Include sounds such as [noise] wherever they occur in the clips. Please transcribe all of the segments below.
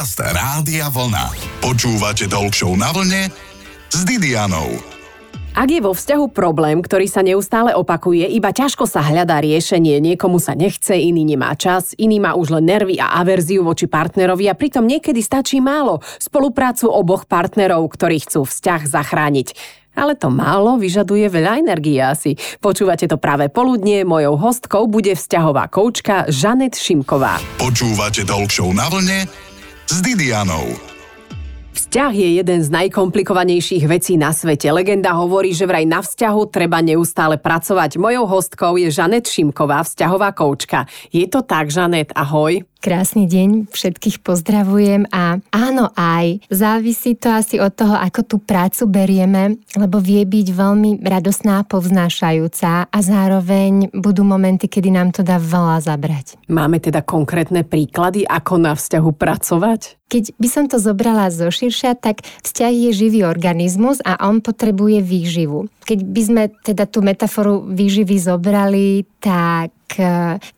Podcast Rádia Vlna. Počúvate Talk na vlne s Didianou. Ak je vo vzťahu problém, ktorý sa neustále opakuje, iba ťažko sa hľadá riešenie, niekomu sa nechce, iný nemá čas, iný má už len nervy a averziu voči partnerovi a pritom niekedy stačí málo, spoluprácu oboch partnerov, ktorí chcú vzťah zachrániť. Ale to málo vyžaduje veľa energie asi. Počúvate to práve poludnie, mojou hostkou bude vzťahová koučka Žanet Šimková. Počúvate Talk na vlne s Didianou. Vzťah je jeden z najkomplikovanejších vecí na svete. Legenda hovorí, že vraj na vzťahu treba neustále pracovať. Mojou hostkou je Žanet Šimková, vzťahová koučka. Je to tak, Žanet? Ahoj. Krásny deň, všetkých pozdravujem a áno aj, závisí to asi od toho, ako tú prácu berieme, lebo vie byť veľmi radosná, povznášajúca a zároveň budú momenty, kedy nám to dá veľa zabrať. Máme teda konkrétne príklady, ako na vzťahu pracovať? Keď by som to zobrala zo širšia, tak vzťah je živý organizmus a on potrebuje výživu. Keď by sme teda tú metaforu výživy zobrali, tak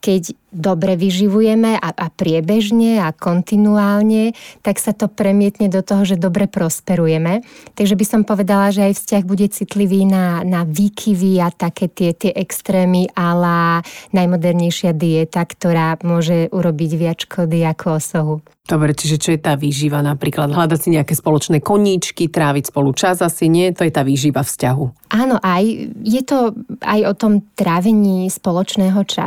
keď dobre vyživujeme a, a priebežne a kontinuálne, tak sa to premietne do toho, že dobre prosperujeme. Takže by som povedala, že aj vzťah bude citlivý na, na výkyvy a také tie, tie extrémy ala najmodernejšia dieta, ktorá môže urobiť viac škody ako osohu. Dobre, čiže čo je tá výživa napríklad? Hľadať si nejaké spoločné koníčky, tráviť spolu čas asi nie, to je tá výživa vzťahu. Áno, aj je to aj o tom trávení spoločného času,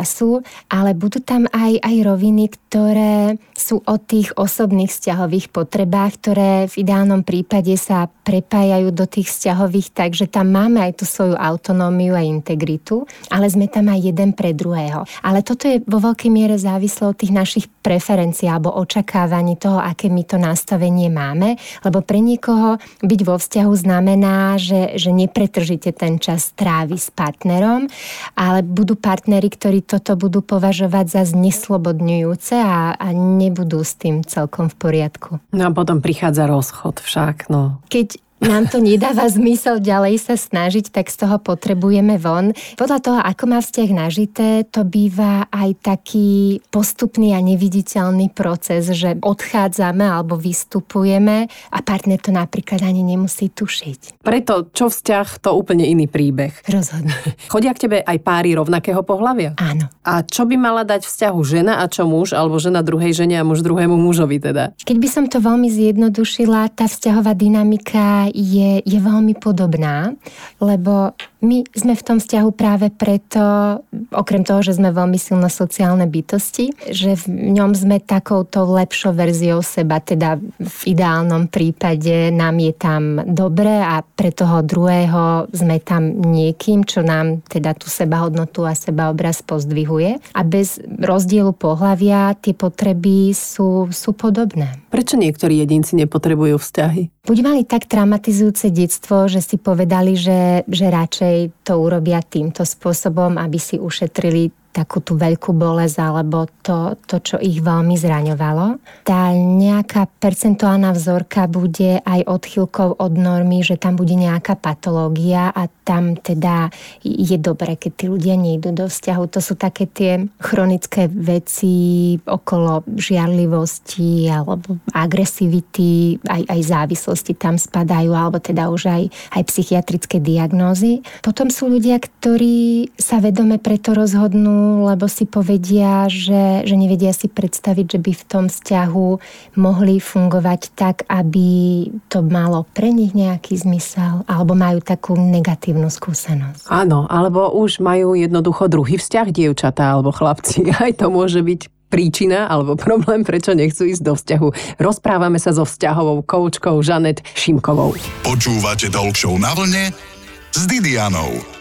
ale budú tam aj, aj roviny, ktoré sú o tých osobných vzťahových potrebách, ktoré v ideálnom prípade sa prepájajú do tých vzťahových, takže tam máme aj tú svoju autonómiu a integritu, ale sme tam aj jeden pre druhého. Ale toto je vo veľkej miere závislé od tých našich preferencií alebo očakávaní toho, aké my to nastavenie máme, lebo pre niekoho byť vo vzťahu znamená, že, že nepretržite ten čas trávi s partnerom, ale budú partnery, ktorí toto budú považovať za zneslobodňujúce a, a nebudú s tým celkom v poriadku. No a potom prichádza rozchod však, no. Keď nám to nedáva zmysel ďalej sa snažiť, tak z toho potrebujeme von. Podľa toho, ako má vzťah nažité, to býva aj taký postupný a neviditeľný proces, že odchádzame alebo vystupujeme a partner to napríklad ani nemusí tušiť. Preto, čo vzťah, to úplne iný príbeh. Rozhodne. [laughs] Chodia k tebe aj páry rovnakého pohľavia? Áno. A čo by mala dať vzťahu žena a čo muž, alebo žena druhej žene a muž druhému mužovi teda? Keď by som to veľmi zjednodušila, tá vzťahová dynamika je, je veľmi podobná, lebo my sme v tom vzťahu práve preto, okrem toho, že sme veľmi silno sociálne bytosti, že v ňom sme takouto lepšou verziou seba, teda v ideálnom prípade nám je tam dobre a pre toho druhého sme tam niekým, čo nám teda tú sebahodnotu a sebaobraz pozdvihuje. A bez rozdielu pohľavia tie potreby sú, sú podobné. Prečo niektorí jedinci nepotrebujú vzťahy? Buď mali tak traumatizujúce detstvo, že si povedali, že, že radšej to urobia týmto spôsobom, aby si ušetrili takú tú veľkú bolesť alebo to, to, čo ich veľmi zraňovalo. Tá nejaká percentuálna vzorka bude aj odchylkou od normy, že tam bude nejaká patológia a tam teda je dobre, keď tí ľudia nejdú do vzťahu. To sú také tie chronické veci okolo žiarlivosti alebo agresivity, aj, aj závislosti tam spadajú, alebo teda už aj, aj psychiatrické diagnózy. Potom sú ľudia, ktorí sa vedome preto rozhodnú lebo si povedia, že, že nevedia si predstaviť, že by v tom vzťahu mohli fungovať tak, aby to malo pre nich nejaký zmysel, alebo majú takú negatívnu skúsenosť. Áno, alebo už majú jednoducho druhý vzťah, dievčatá alebo chlapci. [laughs] Aj to môže byť príčina alebo problém, prečo nechcú ísť do vzťahu. Rozprávame sa so vzťahovou koučkou Žanet Šimkovou. Počúvate Talk na vlne s Didianou.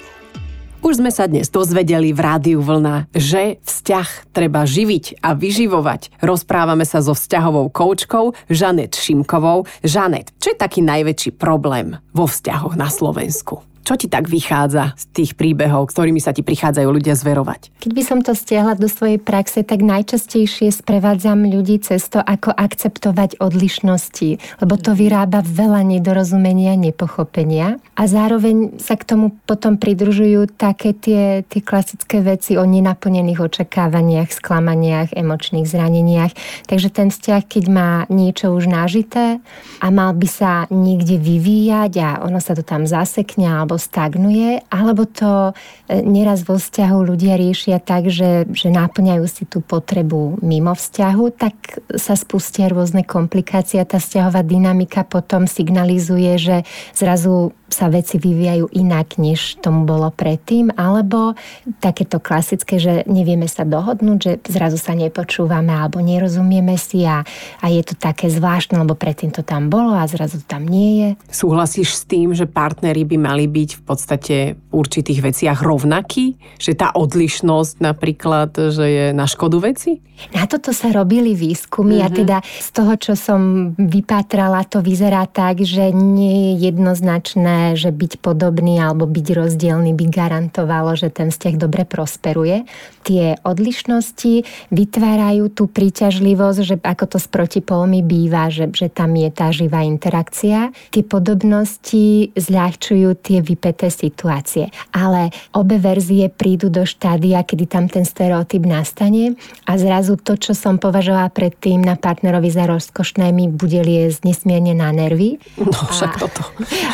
Už sme sa dnes dozvedeli v Rádiu Vlna, že vzťah treba živiť a vyživovať. Rozprávame sa so vzťahovou koučkou Žanet Šimkovou. Žanet, čo je taký najväčší problém vo vzťahoch na Slovensku? Čo ti tak vychádza z tých príbehov, ktorými sa ti prichádzajú ľudia zverovať? Keď by som to stiahla do svojej praxe, tak najčastejšie sprevádzam ľudí cez to, ako akceptovať odlišnosti, lebo to vyrába veľa nedorozumenia, nepochopenia a zároveň sa k tomu potom pridružujú také tie, tie klasické veci o nenaplnených očakávaniach, sklamaniach, emočných zraneniach. Takže ten vzťah, keď má niečo už nážité a mal by sa niekde vyvíjať a ono sa to tam zasekne alebo alebo stagnuje, alebo to e, neraz vo vzťahu ľudia riešia tak, že, že náplňajú si tú potrebu mimo vzťahu, tak sa spustia rôzne komplikácie a tá vzťahová dynamika potom signalizuje, že zrazu sa veci vyvíjajú inak, než tomu bolo predtým, alebo takéto klasické, že nevieme sa dohodnúť, že zrazu sa nepočúvame alebo nerozumieme si a, a je to také zvláštne, lebo predtým to tam bolo a zrazu to tam nie je. Súhlasíš s tým, že partnery by mali byť v podstate v určitých veciach rovnakí? Že tá odlišnosť napríklad, že je na škodu veci? Na toto sa robili výskumy mm-hmm. a mhm. teda z toho, čo som vypátrala, to vyzerá tak, že nie je jednoznačné že byť podobný alebo byť rozdielný by garantovalo, že ten vzťah dobre prosperuje. Tie odlišnosti vytvárajú tú príťažlivosť, že ako to s protipolmi býva, že, že tam je tá živá interakcia. Tie podobnosti zľahčujú tie vypeté situácie. Ale obe verzie prídu do štádia, kedy tam ten stereotyp nastane a zrazu to, čo som považovala predtým na partnerovi za rozkošné, mi bude liesť nesmierne na nervy. No však a, toto.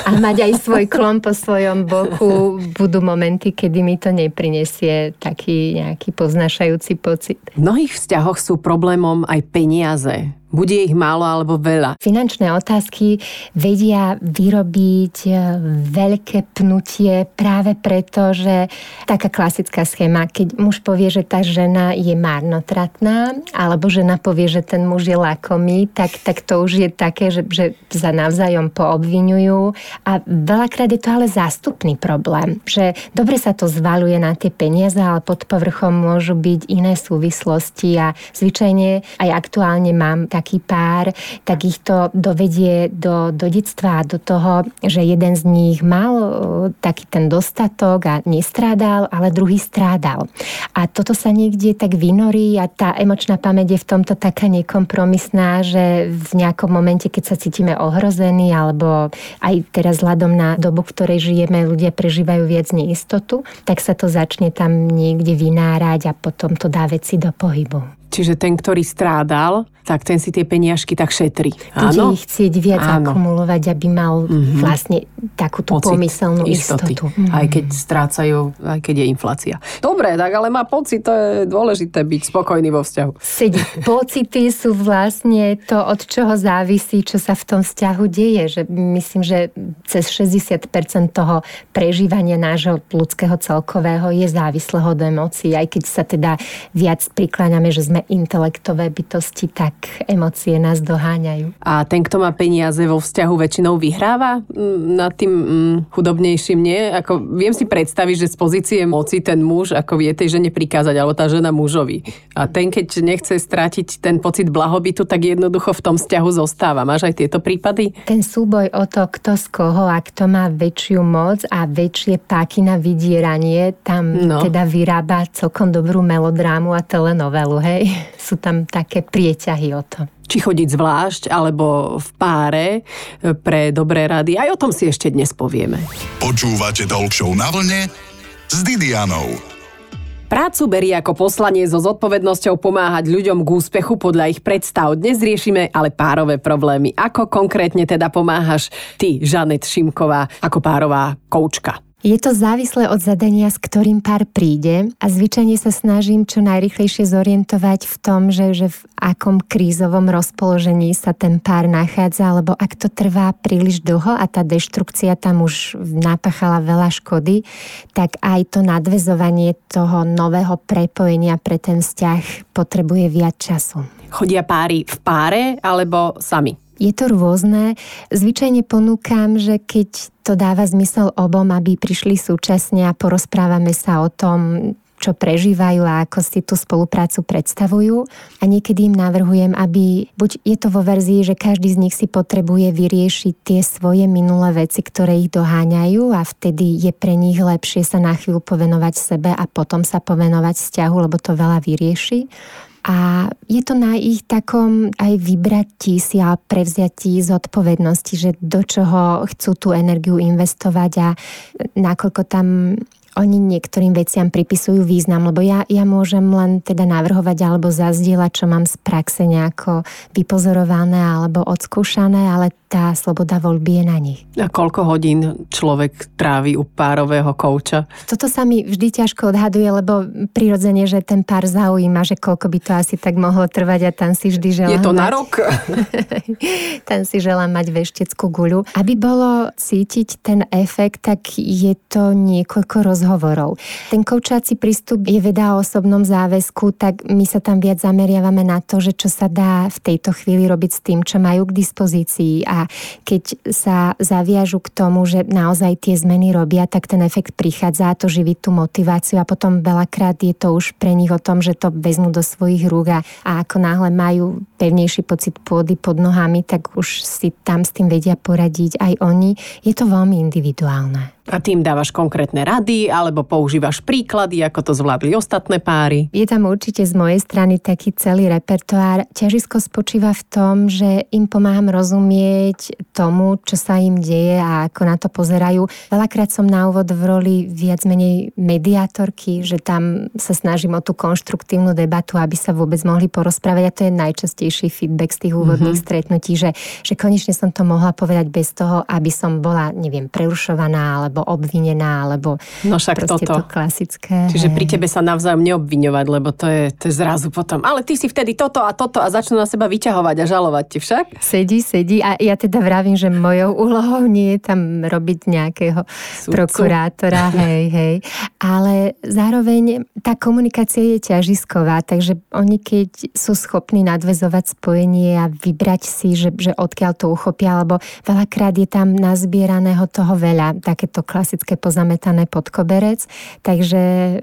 A mať aj svoj klon po svojom boku budú momenty, kedy mi to neprinesie taký nejaký poznášajúci pocit. V mnohých vzťahoch sú problémom aj peniaze. Bude ich málo alebo veľa. Finančné otázky vedia vyrobiť e, veľké pnutie práve preto, že taká klasická schéma, keď muž povie, že tá žena je marnotratná, alebo žena povie, že ten muž je lakomý, tak, tak to už je také, že, že sa navzájom poobvinujú a veľakrát je to ale zástupný problém, že dobre sa to zvaluje na tie peniaze, ale pod povrchom môžu byť iné súvislosti a zvyčajne aj aktuálne mám taký pár, tak ich to dovedie do, do detstva, do toho, že jeden z nich mal taký ten dostatok a nestrádal, ale druhý strádal. A toto sa niekde tak vynorí a tá emočná pamäť je v tomto taká nekompromisná, že v nejakom momente, keď sa cítime ohrození alebo aj teraz vzhľadom na dobu, v ktorej žijeme, ľudia prežívajú viac neistotu, tak sa to začne tam niekde vynárať a potom to dá veci do pohybu. Čiže ten, ktorý strádal, tak ten si tie peniažky tak šetrí. Bude ich chcieť viac Áno. akumulovať, aby mal mm-hmm. vlastne takú tú pomyselnú istoty. istotu. Mm-hmm. Aj keď strácajú, aj keď je inflácia. Dobre, tak ale má pocit, to je dôležité byť spokojný vo vzťahu. Sedí. [laughs] Pocity sú vlastne to, od čoho závisí, čo sa v tom vzťahu deje. Že myslím, že cez 60% toho prežívania nášho ľudského celkového je závislého od emócií. Aj keď sa teda viac prikláňame, že sme intelektové bytosti, tak emócie nás doháňajú. A ten, kto má peniaze vo vzťahu, väčšinou vyhráva mm, nad tým mm, chudobnejším, nie? Ako, viem si predstaviť, že z pozície moci ten muž, ako vie tej žene prikázať, alebo tá žena mužovi. A ten, keď nechce stratiť ten pocit blahobytu, tak jednoducho v tom vzťahu zostáva. Máš aj tieto prípady? Ten súboj o to, kto z koho a kto má väčšiu moc a väčšie páky na vydieranie, tam no. teda vyrába celkom dobrú melodrámu a telenovelu, hej? Sú tam také prieťahy o to či chodiť zvlášť alebo v páre e, pre dobré rady. Aj o tom si ešte dnes povieme. Počúvate Talk na vlne s Didianou. Prácu berie ako poslanie so zodpovednosťou pomáhať ľuďom k úspechu podľa ich predstav. Dnes riešime ale párové problémy. Ako konkrétne teda pomáhaš ty, Žanet Šimková, ako párová koučka? Je to závislé od zadania, s ktorým pár príde a zvyčajne sa snažím čo najrychlejšie zorientovať v tom, že, že v akom krízovom rozpoložení sa ten pár nachádza, lebo ak to trvá príliš dlho a tá deštrukcia tam už napáchala veľa škody, tak aj to nadvezovanie toho nového prepojenia pre ten vzťah potrebuje viac času. Chodia páry v páre alebo sami? Je to rôzne. Zvyčajne ponúkam, že keď to dáva zmysel obom, aby prišli súčasne a porozprávame sa o tom, čo prežívajú a ako si tú spoluprácu predstavujú. A niekedy im navrhujem, aby buď je to vo verzii, že každý z nich si potrebuje vyriešiť tie svoje minulé veci, ktoré ich doháňajú a vtedy je pre nich lepšie sa na chvíľu povenovať sebe a potom sa povenovať vzťahu, lebo to veľa vyrieši. A je to na ich takom aj vybratí si a prevziatí zodpovednosti, že do čoho chcú tú energiu investovať a nakoľko tam oni niektorým veciam pripisujú význam, lebo ja, ja môžem len teda navrhovať alebo zazdieľať, čo mám z praxe nejako vypozorované alebo odskúšané, ale tá sloboda voľby je na nich. A koľko hodín človek trávi u párového kouča? Toto sa mi vždy ťažko odhaduje, lebo prirodzene, že ten pár zaujíma, že koľko by to asi tak mohlo trvať a tam si vždy želám Je to mať... na rok? [laughs] tam si želám mať vešteckú guľu. Aby bolo cítiť ten efekt, tak je to niekoľko rozhovorov. Ten koučáci prístup je veda o osobnom záväzku, tak my sa tam viac zameriavame na to, že čo sa dá v tejto chvíli robiť s tým, čo majú k dispozícii a keď sa zaviažu k tomu, že naozaj tie zmeny robia, tak ten efekt prichádza a to živí tú motiváciu a potom veľakrát je to už pre nich o tom, že to vezmú do svojich rúk a, a ako náhle majú pevnejší pocit pôdy pod nohami, tak už si tam s tým vedia poradiť aj oni. Je to veľmi individuálne. A tým dávaš konkrétne rady alebo používaš príklady, ako to zvládli ostatné páry? Je tam určite z mojej strany taký celý repertoár. Ťažisko spočíva v tom, že im pomáham rozumieť tomu, čo sa im deje a ako na to pozerajú. Veľakrát som na úvod v roli viac menej mediátorky, že tam sa snažím o tú konštruktívnu debatu, aby sa vôbec mohli porozprávať a to je najčastejší feedback z tých úvodných mm-hmm. stretnutí, že, že konečne som to mohla povedať bez toho, aby som bola, neviem, prerušovaná alebo obvinená, alebo no však toto. to klasické. Čiže pri tebe sa navzájom neobviňovať, lebo to je, to je zrazu potom. Ale ty si vtedy toto a toto a začnú na seba vyťahovať a žalovať ti však? Sedí, sedí a ja teda vravím, že mojou úlohou nie je tam robiť nejakého Sudcu. prokurátora, [laughs] hej, hej. Ale zároveň tá komunikácia je ťažisková, takže oni keď sú schopní nadvezovať spojenie a vybrať si, že, že odkiaľ to uchopia, alebo veľakrát je tam nazbieraného toho veľa, takéto klasické pozametané pod koberec, takže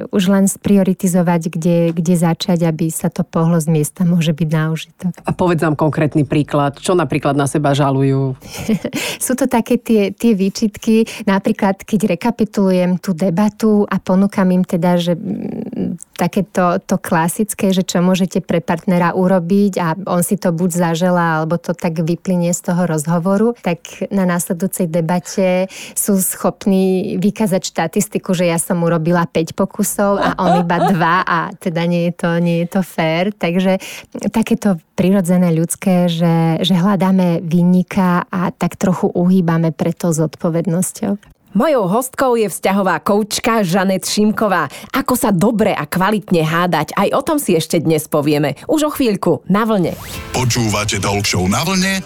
už len sprioritizovať, kde, kde začať, aby sa to pohlo z miesta, môže byť na užitok. A povedz nám konkrétny príklad, čo napríklad na seba žalujú? [laughs] Sú to také tie, tie výčitky, napríklad keď rekapitulujem tú debatu a ponúkam im teda, že mm, takéto to klasické, že čo môžete pre partnera urobiť a on si to buď zažela, alebo to tak vyplynie z toho rozhovoru, tak na následujúcej debate sú schopní vykázať štatistiku, že ja som urobila 5 pokusov a on iba [laughs] 2 a teda nie je to, nie je to fér. Takže takéto prirodzené ľudské, že, že hľadáme vinníka a tak trochu uhýbame pre to zodpovednosťou. Mojou hostkou je vzťahová koučka Žanet Šimková. Ako sa dobre a kvalitne hádať, aj o tom si ešte dnes povieme. Už o chvíľku, na vlne. Počúvate Talk na vlne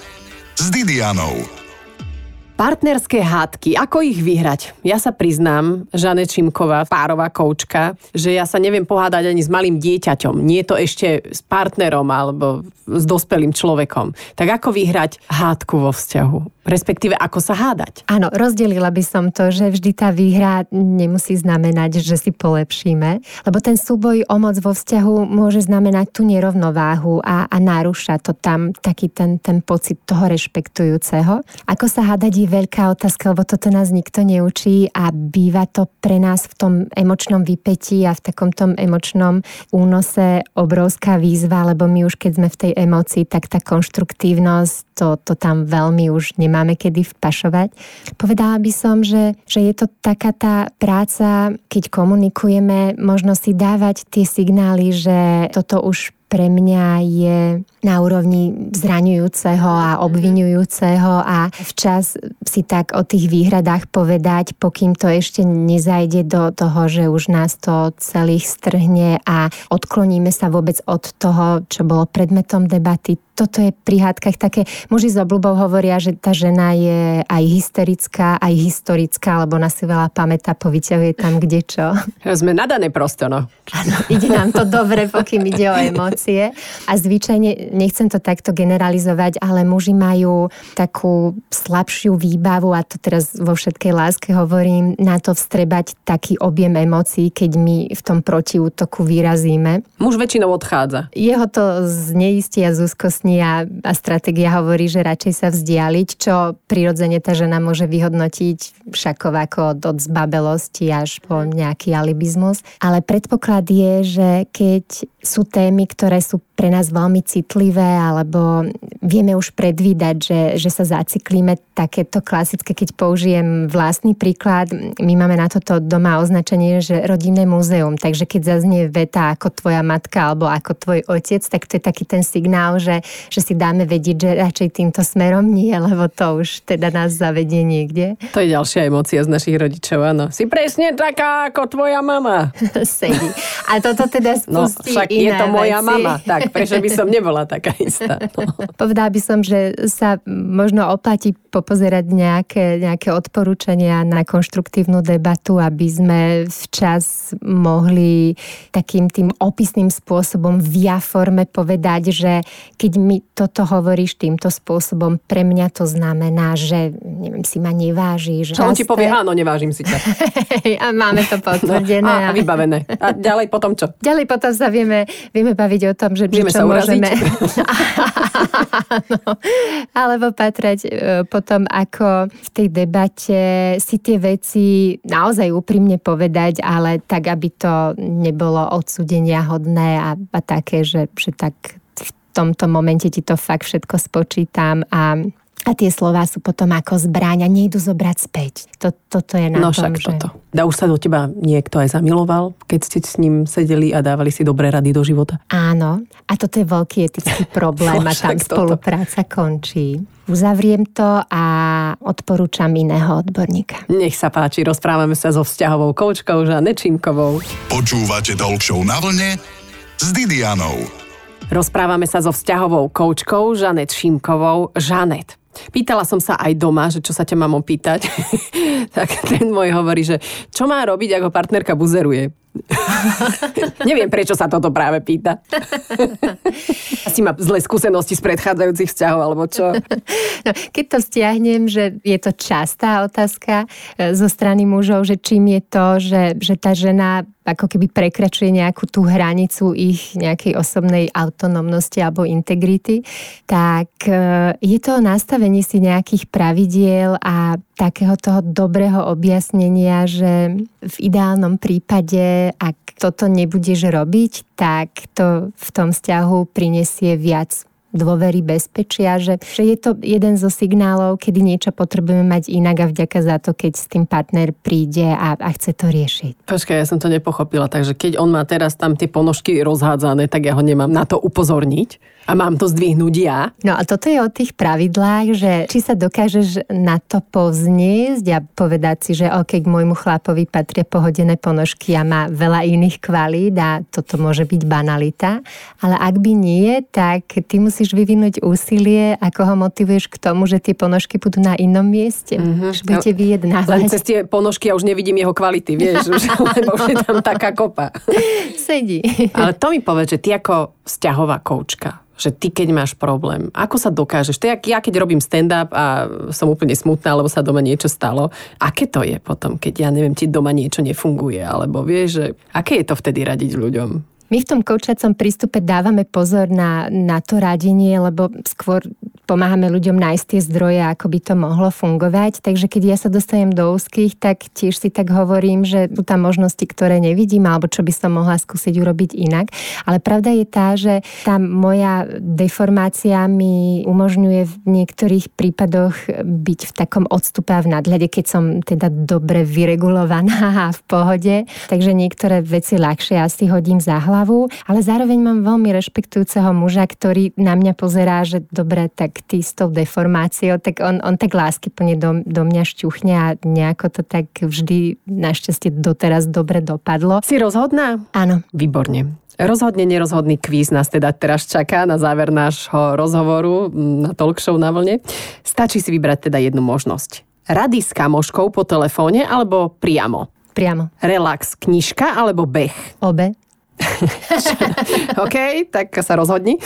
s Didianou. Partnerské hádky, ako ich vyhrať? Ja sa priznám, Žane Čimková, párová koučka, že ja sa neviem pohádať ani s malým dieťaťom. Nie je to ešte s partnerom alebo s dospelým človekom. Tak ako vyhrať hádku vo vzťahu? Respektíve, ako sa hádať? Áno, rozdelila by som to, že vždy tá výhra nemusí znamenať, že si polepšíme, lebo ten súboj o moc vo vzťahu môže znamenať tú nerovnováhu a, a narúša to tam taký ten, ten pocit toho rešpektujúceho. Ako sa hádať je veľká otázka, lebo toto nás nikto neučí a býva to pre nás v tom emočnom vypetí a v takom tom emočnom únose obrovská výzva, lebo my už keď sme v tej emocii, tak tá konštruktívnosť, to, to tam veľmi už nemá nemáme kedy vpašovať. Povedala by som, že, že je to taká tá práca, keď komunikujeme, možno si dávať tie signály, že toto už pre mňa je na úrovni zraňujúceho a obvinujúceho a včas si tak o tých výhradách povedať, pokým to ešte nezajde do toho, že už nás to celých strhne a odkloníme sa vôbec od toho, čo bolo predmetom debaty. Toto je pri hádkach také, muži s obľubou hovoria, že tá žena je aj hysterická, aj historická, lebo na si veľa pamätá, povyťahuje tam kde čo. Sme nadané prosto, no. Áno, ide nám to dobre, pokým ide o emócie emócie. A zvyčajne, nechcem to takto generalizovať, ale muži majú takú slabšiu výbavu, a to teraz vo všetkej láske hovorím, na to vstrebať taký objem emócií, keď my v tom protiútoku vyrazíme. Muž väčšinou odchádza. Jeho to zneistí a zúskostní a, a stratégia hovorí, že radšej sa vzdialiť, čo prirodzene tá žena môže vyhodnotiť všakov ako od zbabelosti až po nejaký alibizmus. Ale predpoklad je, že keď sú témy, ktoré sú pre nás veľmi citlivé, alebo vieme už predvídať, že, že sa zaciklíme takéto klasické, keď použijem vlastný príklad, my máme na toto doma označenie, že rodinné múzeum, takže keď zaznie veta ako tvoja matka alebo ako tvoj otec, tak to je taký ten signál, že, že si dáme vedieť, že radšej týmto smerom nie, lebo to už teda nás zavedie niekde. To je ďalšia emocia z našich rodičov, áno. Si presne taká ako tvoja mama. [laughs] Sedí. A toto teda no, spustí no, však iné je to moja veci. mama, tak prečo by som nebola taká istá? No. [laughs] Povedala by som, že sa možno oplatí popozerať nejaké, nejaké odporúčania na konštruktívnu debatu, aby sme včas mohli takým tým opisným spôsobom v ja forme povedať, že keď mi toto hovoríš týmto spôsobom, pre mňa to znamená, že neviem, si ma nevážiš. Čo on ti povie, áno, nevážim si ťa. [laughs] a máme to potvrdené. No, a, a vybavené. A ďalej potom čo? Ďalej potom sa vieme, vieme baviť o tom, že Vieme čo sa môžeme... [laughs] Áno. Alebo patrať e, potom, ako v tej debate si tie veci naozaj úprimne povedať, ale tak, aby to nebolo odsudenia hodné a, a také, že, že tak v tomto momente ti to fakt všetko spočítam a a tie slová sú potom ako zbraň a nejdu zobrať späť. To, toto je na No tom, však že... toto. A už sa do teba niekto aj zamiloval, keď ste s ním sedeli a dávali si dobré rady do života? Áno, a toto je veľký etický [laughs] problém No, a tam toto. spolupráca končí. Uzavriem to a odporúčam iného odborníka. Nech sa páči, rozprávame sa so vzťahovou koučkou Žane Čimkovou. Počúvate Talk Show na vlne s Didianou. Rozprávame sa so vzťahovou koučkou Žanet Šimkovou. Žanet, Pýtala som sa aj doma, že čo sa ťa mám opýtať. [laughs] tak ten môj hovorí, že čo má robiť, ako partnerka buzeruje. [laughs] Neviem, prečo sa toto práve pýta. [laughs] Asi má zlé skúsenosti z predchádzajúcich vzťahov, alebo čo? No, keď to stiahnem, že je to častá otázka e, zo strany mužov, že čím je to, že, že tá žena ako keby prekračuje nejakú tú hranicu ich nejakej osobnej autonomnosti alebo integrity, tak e, je to o nastavení si nejakých pravidiel a takého toho dobrého objasnenia, že v ideálnom prípade, ak toto nebudeš robiť, tak to v tom vzťahu prinesie viac dôvery, bezpečia, že, že je to jeden zo signálov, kedy niečo potrebujeme mať inak a vďaka za to, keď s tým partner príde a, a chce to riešiť. Počkaj, ja som to nepochopila, takže keď on má teraz tam tie ponožky rozhádzané, tak ja ho nemám na to upozorniť a mám to zdvihnúť ja. No a toto je o tých pravidlách, že či sa dokážeš na to povzniesť a povedať si, že ok, k môjmu chlapovi patria pohodené ponožky a má veľa iných kvalít a toto môže byť banalita. Ale ak by nie, tak ty musíš vyvinúť úsilie, ako ho motivuješ k tomu, že tie ponožky budú na inom mieste. Mm-hmm. Že budete Len vyjednávať. cez tie ponožky ja už nevidím jeho kvality, vieš, už, [laughs] lebo už je tam taká kopa. Sedí. Ale to mi povedz, že ty ako vzťahová koučka, že ty keď máš problém, ako sa dokážeš, to jak ja keď robím stand-up a som úplne smutná, lebo sa doma niečo stalo, aké to je potom, keď ja neviem, ti doma niečo nefunguje, alebo vieš, že aké je to vtedy radiť ľuďom? My v tom koučacom prístupe dávame pozor na, na to radenie, lebo skôr pomáhame ľuďom nájsť tie zdroje, ako by to mohlo fungovať. Takže keď ja sa dostanem do úzkých, tak tiež si tak hovorím, že sú tam možnosti, ktoré nevidím, alebo čo by som mohla skúsiť urobiť inak. Ale pravda je tá, že tá moja deformácia mi umožňuje v niektorých prípadoch byť v takom odstupe a v nadhľade, keď som teda dobre vyregulovaná a v pohode. Takže niektoré veci ľahšie asi hodím za hlavu hlavu, ale zároveň mám veľmi rešpektujúceho muža, ktorý na mňa pozerá, že dobre, tak ty s tou deformáciou, tak on, on tak láskyplne do, do mňa šťuchne a nejako to tak vždy našťastie doteraz dobre dopadlo. Si rozhodná? Áno. Výborne. Rozhodne nerozhodný kvíz nás teda teraz čaká na záver nášho rozhovoru na talk show na vlne. Stačí si vybrať teda jednu možnosť. Rady s kamoškou po telefóne alebo priamo? Priamo. Relax, knižka alebo beh? Obe. [laughs] OK, tak sa rozhodni.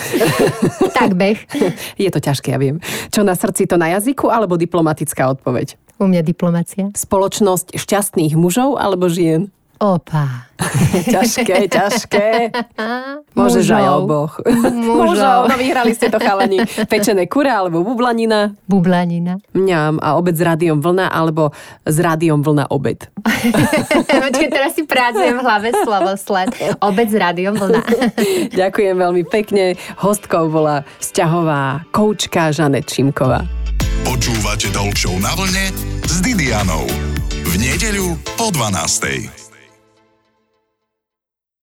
[laughs] tak beh. [laughs] Je to ťažké, ja viem. Čo na srdci, to na jazyku alebo diplomatická odpoveď? U mňa diplomacia. Spoločnosť šťastných mužov alebo žien? Opa. [laughs] ťažké, ťažké. Môže aj oboch. Mužov. No vyhrali ste to chalani. Pečené kure alebo bublanina. Bublanina. Mňam. A obed s rádiom vlna alebo s rádiom vlna obed. [laughs] Počkej, teraz si prácujem v hlave slovo sled. Obed s rádiom vlna. [laughs] Ďakujem veľmi pekne. Hostkou bola vzťahová koučka Žanet Šimková. Počúvate Talk na vlne s Didianou. V nedeľu po 12.